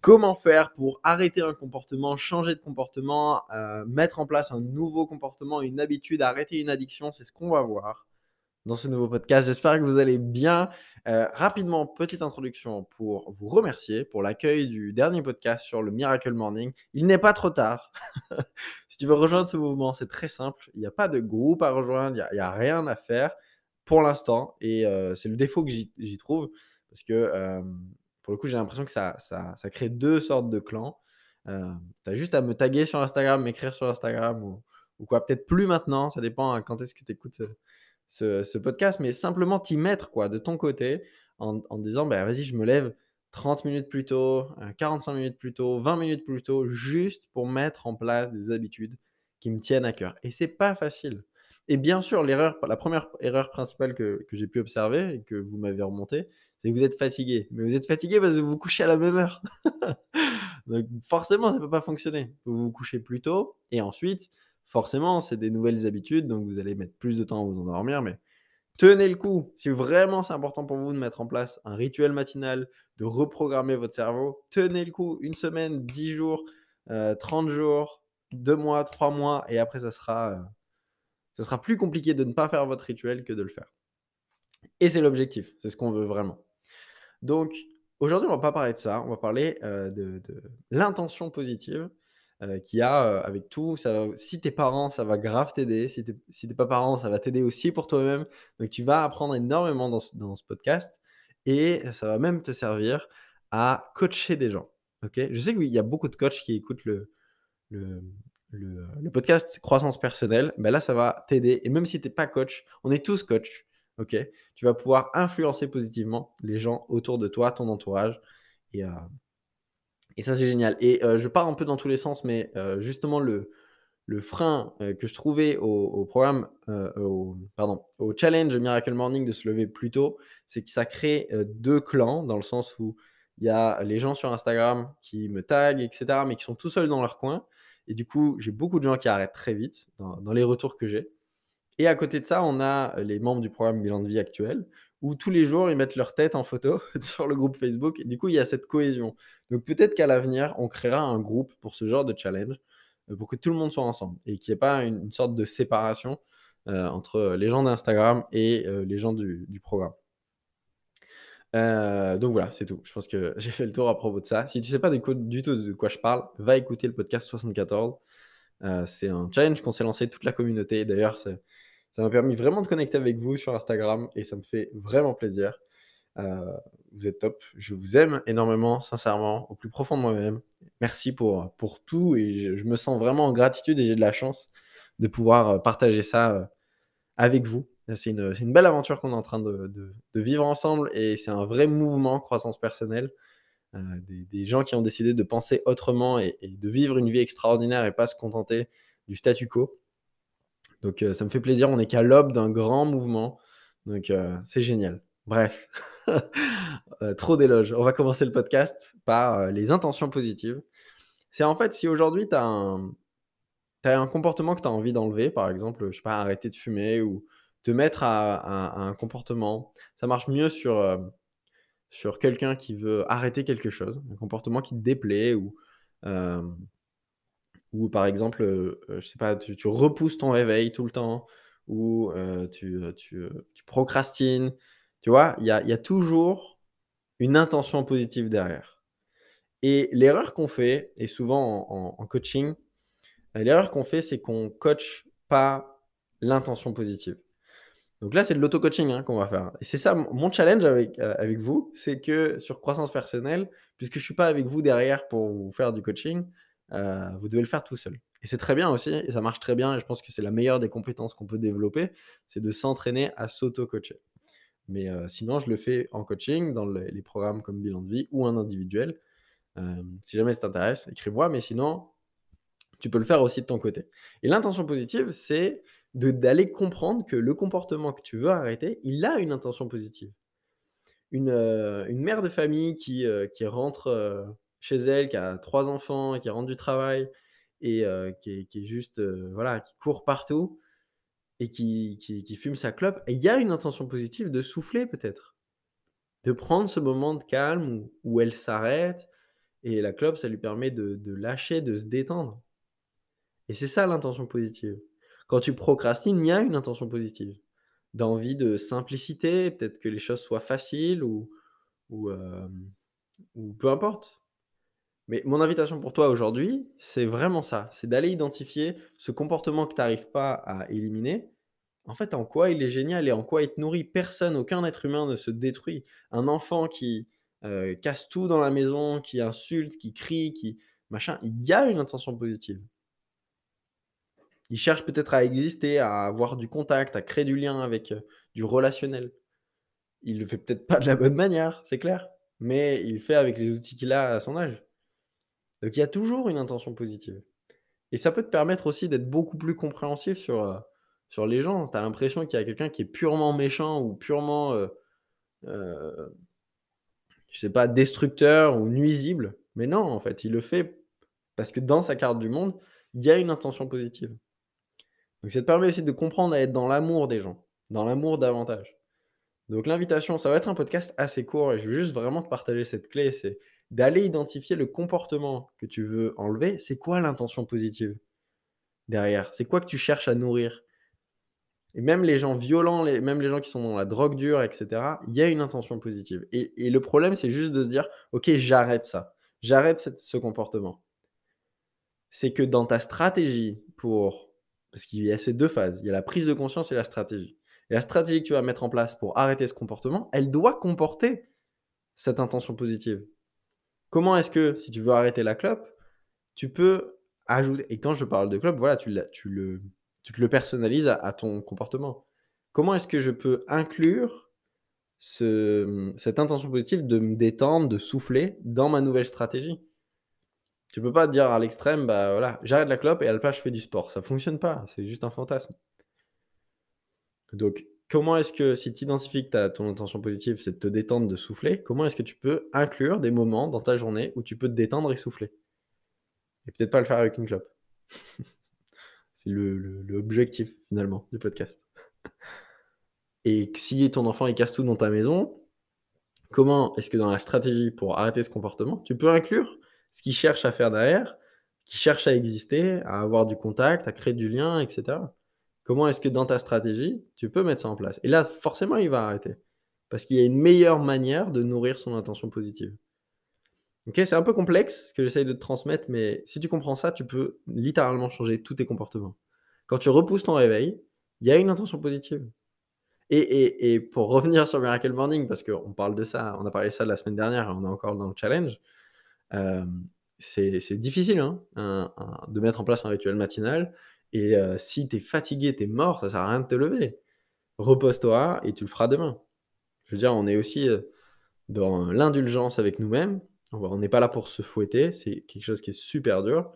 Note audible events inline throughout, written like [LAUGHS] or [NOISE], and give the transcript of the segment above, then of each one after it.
Comment faire pour arrêter un comportement, changer de comportement, euh, mettre en place un nouveau comportement, une habitude, arrêter une addiction C'est ce qu'on va voir dans ce nouveau podcast. J'espère que vous allez bien. Euh, rapidement, petite introduction pour vous remercier pour l'accueil du dernier podcast sur le Miracle Morning. Il n'est pas trop tard. [LAUGHS] si tu veux rejoindre ce mouvement, c'est très simple. Il n'y a pas de groupe à rejoindre, il n'y a, rien à faire pour l'instant. Et euh, c'est le défaut que j'y trouve parce que pour le coup, j'ai l'impression que ça, ça, ça, crée deux sortes de clans. Euh, tu as juste à me taguer sur Instagram, m'écrire sur Instagram ou, quoi. Peut-être plus maintenant, ça dépend hein, quand est-ce que tu écoutes euh, ce, podcast, mais simplement t'y mettre quoi, de ton côté en, en disant bah, vas-y, je me lève 30 minutes plus tôt, 45 euh, minutes plus tôt, 20 minutes plus tôt, juste pour mettre en place des habitudes qui me tiennent à cœur. Et c'est pas facile. Et bien sûr, l'erreur, la première erreur principale que, que j'ai pu observer et que vous m'avez remonté, c'est que vous êtes fatigué. Mais vous êtes fatigué parce que vous vous couchez à la même heure. [LAUGHS] Donc forcément, ça ne peut pas fonctionner. Vous vous couchez plus tôt et ensuite, forcément, c'est des nouvelles habitudes. Donc vous allez mettre plus de temps à vous endormir. Mais tenez le coup. Si vraiment c'est important pour vous de mettre en place un rituel matinal, de reprogrammer votre cerveau, tenez le coup. Une semaine, 10 jours, 30 euh, jours, 2 mois, 3 mois. Et après, ça sera, euh, ça sera plus compliqué de ne pas faire votre rituel que de le faire. Et c'est l'objectif. C'est ce qu'on veut vraiment. Donc, aujourd'hui, on va pas parler de ça. On va parler euh, de, l'intention positive euh, qu'il y a euh, avec tout. Si t'es parent, ça va grave t'aider. Si t'es si pas parent, ça va t'aider aussi pour toi-même. Donc, tu vas apprendre énormément dans ce, ce, podcast et ça va même te servir à coacher des gens. Ok? Je sais qu'il y a beaucoup de coachs qui écoutent le, le, le, podcast croissance personnelle. Ben là, ça va t'aider. Et même si t'es pas coach, on est tous coachs ok? Tu vas pouvoir influencer positivement les gens autour de toi, ton entourage. Et, euh, ça, c'est génial. Et euh, je pars un peu dans tous les sens, mais euh, justement, le, frein que je trouvais au, programme, pardon, au challenge Miracle Morning de se lever plus tôt, c'est que ça crée deux clans, dans le sens où il y a les gens sur Instagram qui me taguent, etc., mais qui sont tout seuls dans leur coin. Et du coup, j'ai beaucoup de gens qui arrêtent très vite dans les retours que j'ai. Et à côté de ça, on a les membres du programme Bilan de vie actuel, où tous les jours, ils mettent leur tête en photo [LAUGHS] sur le groupe Facebook. Et du coup, il y a cette cohésion. Donc peut-être qu'à l'avenir, on créera un groupe pour ce genre de challenge, euh, pour que tout le monde soit ensemble et qu'il n'y ait pas une, sorte de séparation euh, entre les gens d'Instagram et euh, les gens du, programme. Donc voilà, c'est tout. Je pense que [LAUGHS] j'ai fait le tour à propos de ça. Si tu ne sais pas du, tout de quoi je parle, va écouter le podcast 74. c'est un challenge qu'on s'est lancé toute la communauté. D'ailleurs, ça m'a permis vraiment de connecter avec vous sur Instagram et ça me fait vraiment plaisir. Euh, vous êtes top. Je vous aime énormément, sincèrement, au plus profond de moi-même. Merci pour, pour tout et je, me sens vraiment en gratitude et j'ai de la chance de pouvoir euh, partager ça euh, avec vous. C'est une, belle aventure qu'on est en train de, vivre ensemble et c'est un vrai mouvement croissance personnelle. des, des, gens qui ont décidé de penser autrement et, de vivre une vie extraordinaire et pas se contenter du statu quo. Donc euh, ça me fait plaisir, on est qu'à l'aube d'un grand mouvement. Donc euh, c'est génial. Bref, [LAUGHS] euh, trop d'éloges. On va commencer le podcast par les intentions positives. C'est en fait si aujourd'hui tu as un comportement que tu as envie d'enlever, par exemple, je sais pas, arrêter de fumer ou te mettre à, un comportement, ça marche mieux sur, sur quelqu'un qui veut arrêter quelque chose, un comportement qui te déplaît ou ou par exemple, euh, euh, je sais pas, tu, repousses ton réveil tout le temps, ou euh, tu, tu, procrastines. Tu vois, il y a, y a, toujours une intention positive derrière. Et l'erreur qu'on fait, et souvent en, coaching, l'erreur qu'on fait, c'est qu'on coach pas l'intention positive. Donc là, c'est de l'auto-coaching hein, qu'on va faire. Et c'est ça, mon challenge avec, avec vous, c'est que sur croissance personnelle, puisque je suis pas avec vous derrière pour vous faire du coaching, euh, vous devez le faire tout seul. Et c'est très bien aussi, et ça marche très bien, et je pense que c'est la meilleure des compétences qu'on peut développer, c'est de s'entraîner à s'auto-coacher. Mais euh, sinon, je le fais en coaching, dans les programmes comme Bilan de vie ou un individuel. Euh, si jamais ça t'intéresse, écris-moi, mais sinon, tu peux le faire aussi de ton côté. Et l'intention positive, c'est d'aller comprendre que le comportement que tu veux arrêter, il a une intention positive. Une, euh, une mère de famille qui, euh, qui rentre euh, chez elle, qui a trois enfants, qui rentre du travail et qui qui, est, juste, voilà, qui court partout et qui, qui, qui fume sa clope, il y a une intention positive de souffler peut-être, de prendre ce moment de calme où, où elle s'arrête et la clope, ça lui permet de, de lâcher, de se détendre. Et c'est ça l'intention positive. Quand tu procrastines, il y a une intention positive, d'envie de simplicité, peut-être que les choses soient faciles ou, euh, ou peu importe. Mais mon invitation pour toi aujourd'hui, c'est vraiment ça, c'est d'aller identifier ce comportement que tu n'arrives pas à éliminer. En fait, en quoi il est génial et en quoi il te nourrit. Personne, aucun être humain ne se détruit. Un enfant qui euh, casse tout dans la maison, qui insulte, qui crie, qui machin, il y a une intention positive. Il cherche peut-être à exister, à avoir du contact, à créer du lien avec euh, du relationnel. Il le fait peut-être pas de la bonne manière, c'est clair, mais il le fait avec les outils qu'il a à son âge. Donc il y a toujours une intention positive. Et ça peut te permettre aussi d'être beaucoup plus compréhensif sur, euh, sur les gens. Tu as l'impression qu'il y a quelqu'un qui est purement méchant ou purement, euh, euh, je sais pas, destructeur ou nuisible. Mais non, en fait, il le fait parce que dans sa carte du monde, il y a une intention positive. Donc ça te permet aussi de comprendre à être dans l'amour des gens, dans l'amour davantage. Donc l'invitation, ça va être un podcast assez court et je veux juste vraiment te partager cette clé, c'est d'aller identifier le comportement que tu veux enlever. C'est quoi l'intention positive derrière? C'est quoi que tu cherches à nourrir? Et même les gens violents, même les gens qui sont dans la drogue dure, etc., il y a une intention positive. Et le problème, c'est juste de se dire, ok, j'arrête ça, j'arrête ce comportement. C'est que dans ta stratégie pour parce qu'il y a ces deux phases. Il y a la prise de conscience et la stratégie. Et la stratégie que tu vas mettre en place pour arrêter ce comportement, elle doit comporter cette intention positive. Comment est-ce que, si tu veux arrêter la clope, tu peux ajouter, et quand je parle de clope, voilà, tu, le, te le personnalises à, ton comportement. Comment est-ce que je peux inclure ce, cette intention positive de me détendre, de souffler dans ma nouvelle stratégie? Tu peux pas dire à l'extrême, bah voilà, j'arrête la clope et à la place je fais du sport. Ça fonctionne pas, c'est juste un fantasme. Donc, comment est-ce que si tu identifies que ton intention positive, c'est de te détendre, de souffler, comment est-ce que tu peux inclure des moments dans ta journée où tu peux te détendre et souffler? Et peut-être pas le faire avec une clope. [LAUGHS] c'est l'objectif finalement du podcast. [LAUGHS] Et si ton enfant il casse tout dans ta maison, comment est-ce que dans la stratégie pour arrêter ce comportement, tu peux inclure ce qu'il cherche à faire derrière, qui cherche à exister, à avoir du contact, à créer du lien, etc. Comment est-ce que dans ta stratégie, tu peux mettre ça en place? Et là, forcément, il va arrêter. Parce qu'il y a une meilleure manière de nourrir son intention positive. Ok, c'est un peu complexe ce que j'essaye de te transmettre, mais si tu comprends ça, tu peux littéralement changer tous tes comportements. Quand tu repousses ton réveil, il y a une intention positive. Et, et pour revenir sur Miracle Morning, parce qu'on parle de ça, on a parlé de ça la semaine dernière, on est encore dans le challenge, euh, c'est difficile hein, de mettre en place un rituel matinal. Et euh, si tu es fatigué, tu es mort, ça sert à rien de te lever. Repose-toi et tu le feras demain. Je veux dire, on est aussi euh, dans l'indulgence avec nous-mêmes. On n'est pas là pour se fouetter, c'est quelque chose qui est super dur.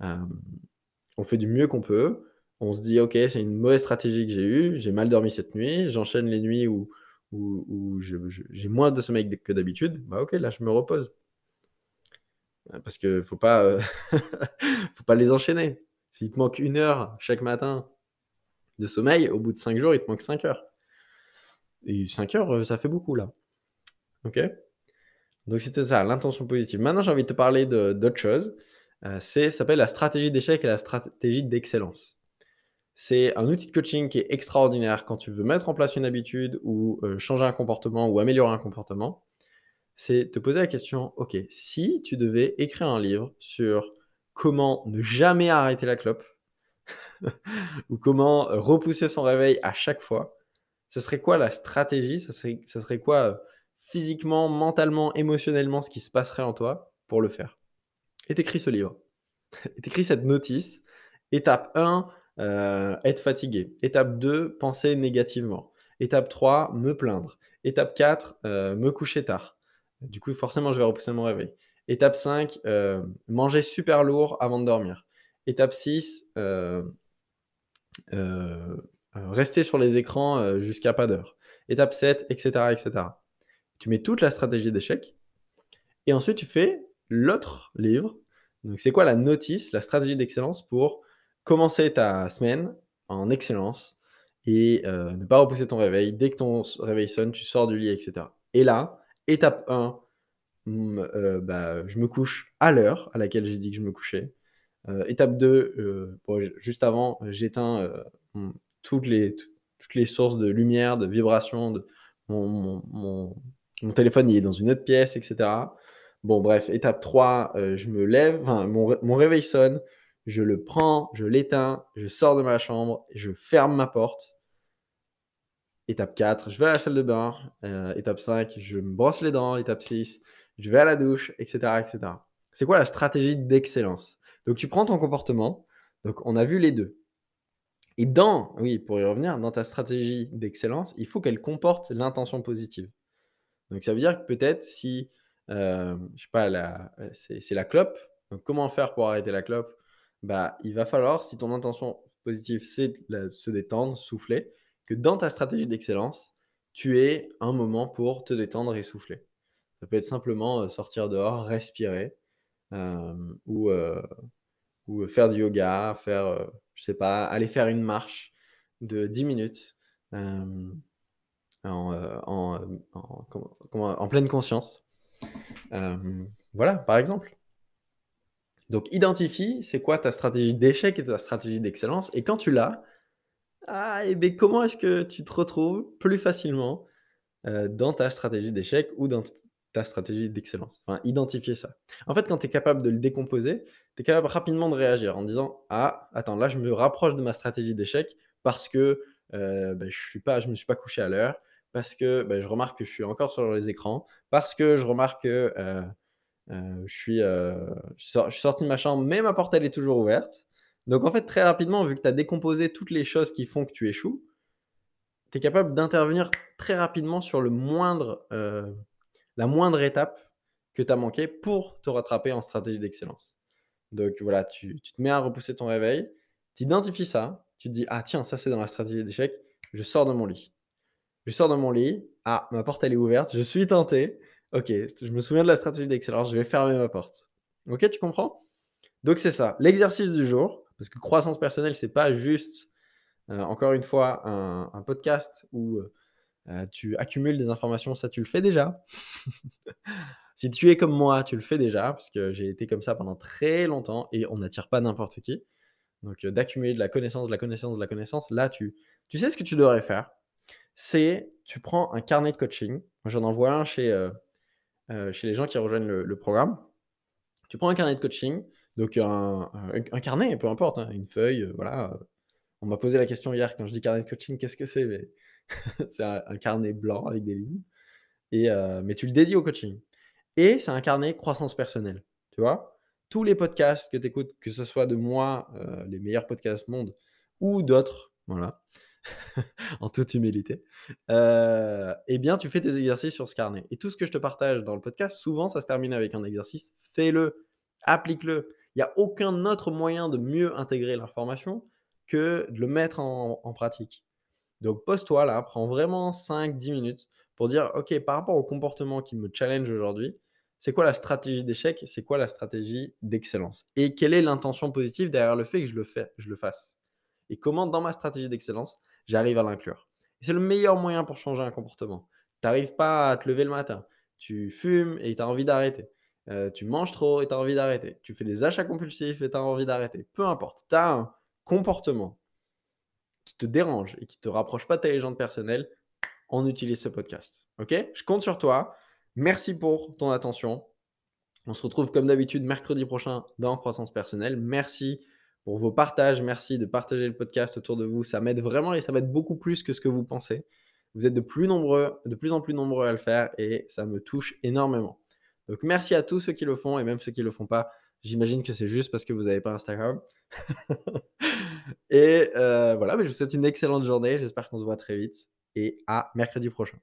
on fait du mieux qu'on peut. On se dit, ok, c'est une mauvaise stratégie que j'ai eue, j'ai mal dormi cette nuit, j'enchaîne les nuits où, où j'ai moins de sommeil que d'habitude. Bah ok, là je me repose. Parce que faut euh, [LAUGHS] faut pas les enchaîner. S'il te manque une heure chaque matin de sommeil, au bout de cinq jours, il te manque cinq heures. Et cinq heures, euh, ça fait beaucoup là. Ok? Donc c'était ça, l'intention positive. Maintenant, j'ai envie de te parler d'autre chose. Euh, c'est, ça s'appelle la stratégie d'échec et la stratégie d'excellence. C'est un outil de coaching qui est extraordinaire quand tu veux mettre en place une habitude ou changer un comportement ou améliorer un comportement c'est te poser la question, ok, si tu devais écrire un livre sur comment ne jamais arrêter la clope, [LAUGHS] ou comment repousser son réveil à chaque fois, ce serait quoi la stratégie? Ce serait, quoi euh, physiquement, mentalement, émotionnellement ce qui se passerait en toi pour le faire? Et t'écris ce livre. [LAUGHS] Et t'écris cette notice. Étape 1, euh, être fatigué. Étape 2, penser négativement. Étape 3, me plaindre. Étape 4, euh, me coucher tard. Du coup, forcément, je vais repousser mon réveil. Étape 5, euh, manger super lourd avant de dormir. Étape 6, rester sur les écrans jusqu'à pas d'heure. Étape 7, etc., etc. Tu mets toute la stratégie d'échec. Et ensuite, tu fais l'autre livre. Donc, c'est quoi la notice, la stratégie d'excellence pour commencer ta semaine en excellence et ne pas repousser ton réveil? Dès que ton réveil sonne, tu sors du lit, etc. Et là, étape 1, mmh, bah, je me couche à l'heure à laquelle j'ai dit que je me couchais. étape 2, juste avant, j'éteins toutes, les, toutes les sources de lumière, de vibration. De, mon, mon, mon, téléphone il est dans une autre pièce, etc. Bon, bref, étape 3, je me lève, mon réveil sonne, je le prends, je l'éteins, je sors de ma chambre, je ferme ma porte. Étape 4, je vais à la salle de bain. Euh, étape 5, je me brosse les dents. Étape 6, je vais à la douche, etc. etc. C'est quoi la stratégie d'excellence? Donc tu prends ton comportement. Donc on a vu les deux. Et dans, oui, pour y revenir, dans ta stratégie d'excellence, il faut qu'elle comporte l'intention positive. Donc ça veut dire que peut-être si, euh, je sais pas, c'est la clope. Donc comment faire pour arrêter la clope? Bah, il va falloir, si ton intention positive, c'est de se détendre, souffler, que dans ta stratégie d'excellence, tu aies un moment pour te détendre et souffler. Ça peut être simplement euh, sortir dehors, respirer, euh, ou, euh, ou faire du yoga, faire, je sais pas, aller faire une marche de 10 minutes en, en, pleine conscience. voilà, par exemple. Donc, identifie c'est quoi ta stratégie d'échec et ta stratégie d'excellence. Et quand tu l'as, ah, comment est-ce que tu te retrouves plus facilement euh, dans ta stratégie d'échec ou dans ta stratégie d'excellence? Enfin, identifier ça. En fait, quand tu es capable de le décomposer, tu es capable rapidement de réagir en disant Ah, attends, là, je me rapproche de ma stratégie d'échec parce que euh, ben, je ne me suis pas couché à l'heure, parce que ben, je remarque que je suis encore sur les écrans, parce que je remarque que. Euh, euh, je, suis, je, suis sorti de ma chambre, mais ma porte, elle est toujours ouverte. Donc, en fait, très rapidement, vu que tu as décomposé toutes les choses qui font que tu échoues, tu es capable d'intervenir très rapidement sur le moindre, euh, la moindre étape que tu as manqué pour te rattraper en stratégie d'excellence. Donc, voilà, tu, tu, te mets à repousser ton réveil, tu identifies ça, tu te dis, ah tiens, ça c'est dans la stratégie d'échec, je sors de mon lit. Je sors de mon lit, ah, ma porte, elle est ouverte, je suis tenté, Ok, je me souviens de la stratégie d'excellence, je vais fermer ma porte. Ok, tu comprends? Donc c'est ça, l'exercice du jour, parce que croissance personnelle, c'est pas juste, euh, encore une fois, un, podcast où euh, tu accumules des informations, ça tu le fais déjà. [LAUGHS] si tu es comme moi, tu le fais déjà, parce que j'ai été comme ça pendant très longtemps et on n'attire pas n'importe qui. Donc euh, d'accumuler de la connaissance, de la connaissance, de la connaissance, là tu, tu sais ce que tu devrais faire. C'est, tu prends un carnet de coaching. J'en envoie un chez euh, chez les gens qui rejoignent le, programme. Tu prends un carnet de coaching, donc un, carnet, peu importe, hein, une feuille, euh, voilà. On m'a posé la question hier quand je dis carnet de coaching, qu'est-ce que c'est [LAUGHS] C'est un, carnet blanc avec des lignes, et, euh, mais tu le dédies au coaching. Et c'est un carnet croissance personnelle, tu vois tous les podcasts que tu écoutes, que ce soit de moi, les meilleurs podcasts monde, ou d'autres, voilà, [LAUGHS] en toute humilité, euh, eh bien, tu fais tes exercices sur ce carnet. Et tout ce que je te partage dans le podcast, souvent, ça se termine avec un exercice. Fais-le, applique-le. Il n'y a aucun autre moyen de mieux intégrer l'information que de le mettre en, pratique. Donc, pose-toi là, prends vraiment 5-10 minutes pour dire, OK, par rapport au comportement qui me challenge aujourd'hui, c'est quoi la stratégie d'échec C'est quoi la stratégie d'excellence? Et quelle est l'intention positive derrière le fait que je le, je le fasse? Et comment, dans ma stratégie d'excellence, j'arrive à l'inclure? C'est le meilleur moyen pour changer un comportement. Tu n'arrives pas à te lever le matin, tu fumes et tu as envie d'arrêter. Euh, tu manges trop et tu as envie d'arrêter. Tu fais des achats compulsifs et tu as envie d'arrêter. Peu importe, tu as un comportement qui te dérange et qui ne te rapproche pas de ta légende personnelle, on utilise ce podcast. Ok? Je compte sur toi. Merci pour ton attention. On se retrouve comme d'habitude mercredi prochain dans Croissance personnelle. Merci pour vos partages. Merci de partager le podcast autour de vous. Ça m'aide vraiment et ça m'aide beaucoup plus que ce que vous pensez. Vous êtes de plus, nombreux, de plus en plus nombreux à le faire et ça me touche énormément. Donc merci à tous ceux qui le font et même ceux qui ne le font pas. J'imagine que c'est juste parce que vous n'avez pas Instagram. [LAUGHS] et euh, voilà, mais je vous souhaite une excellente journée. J'espère qu'on se voit très vite et à mercredi prochain.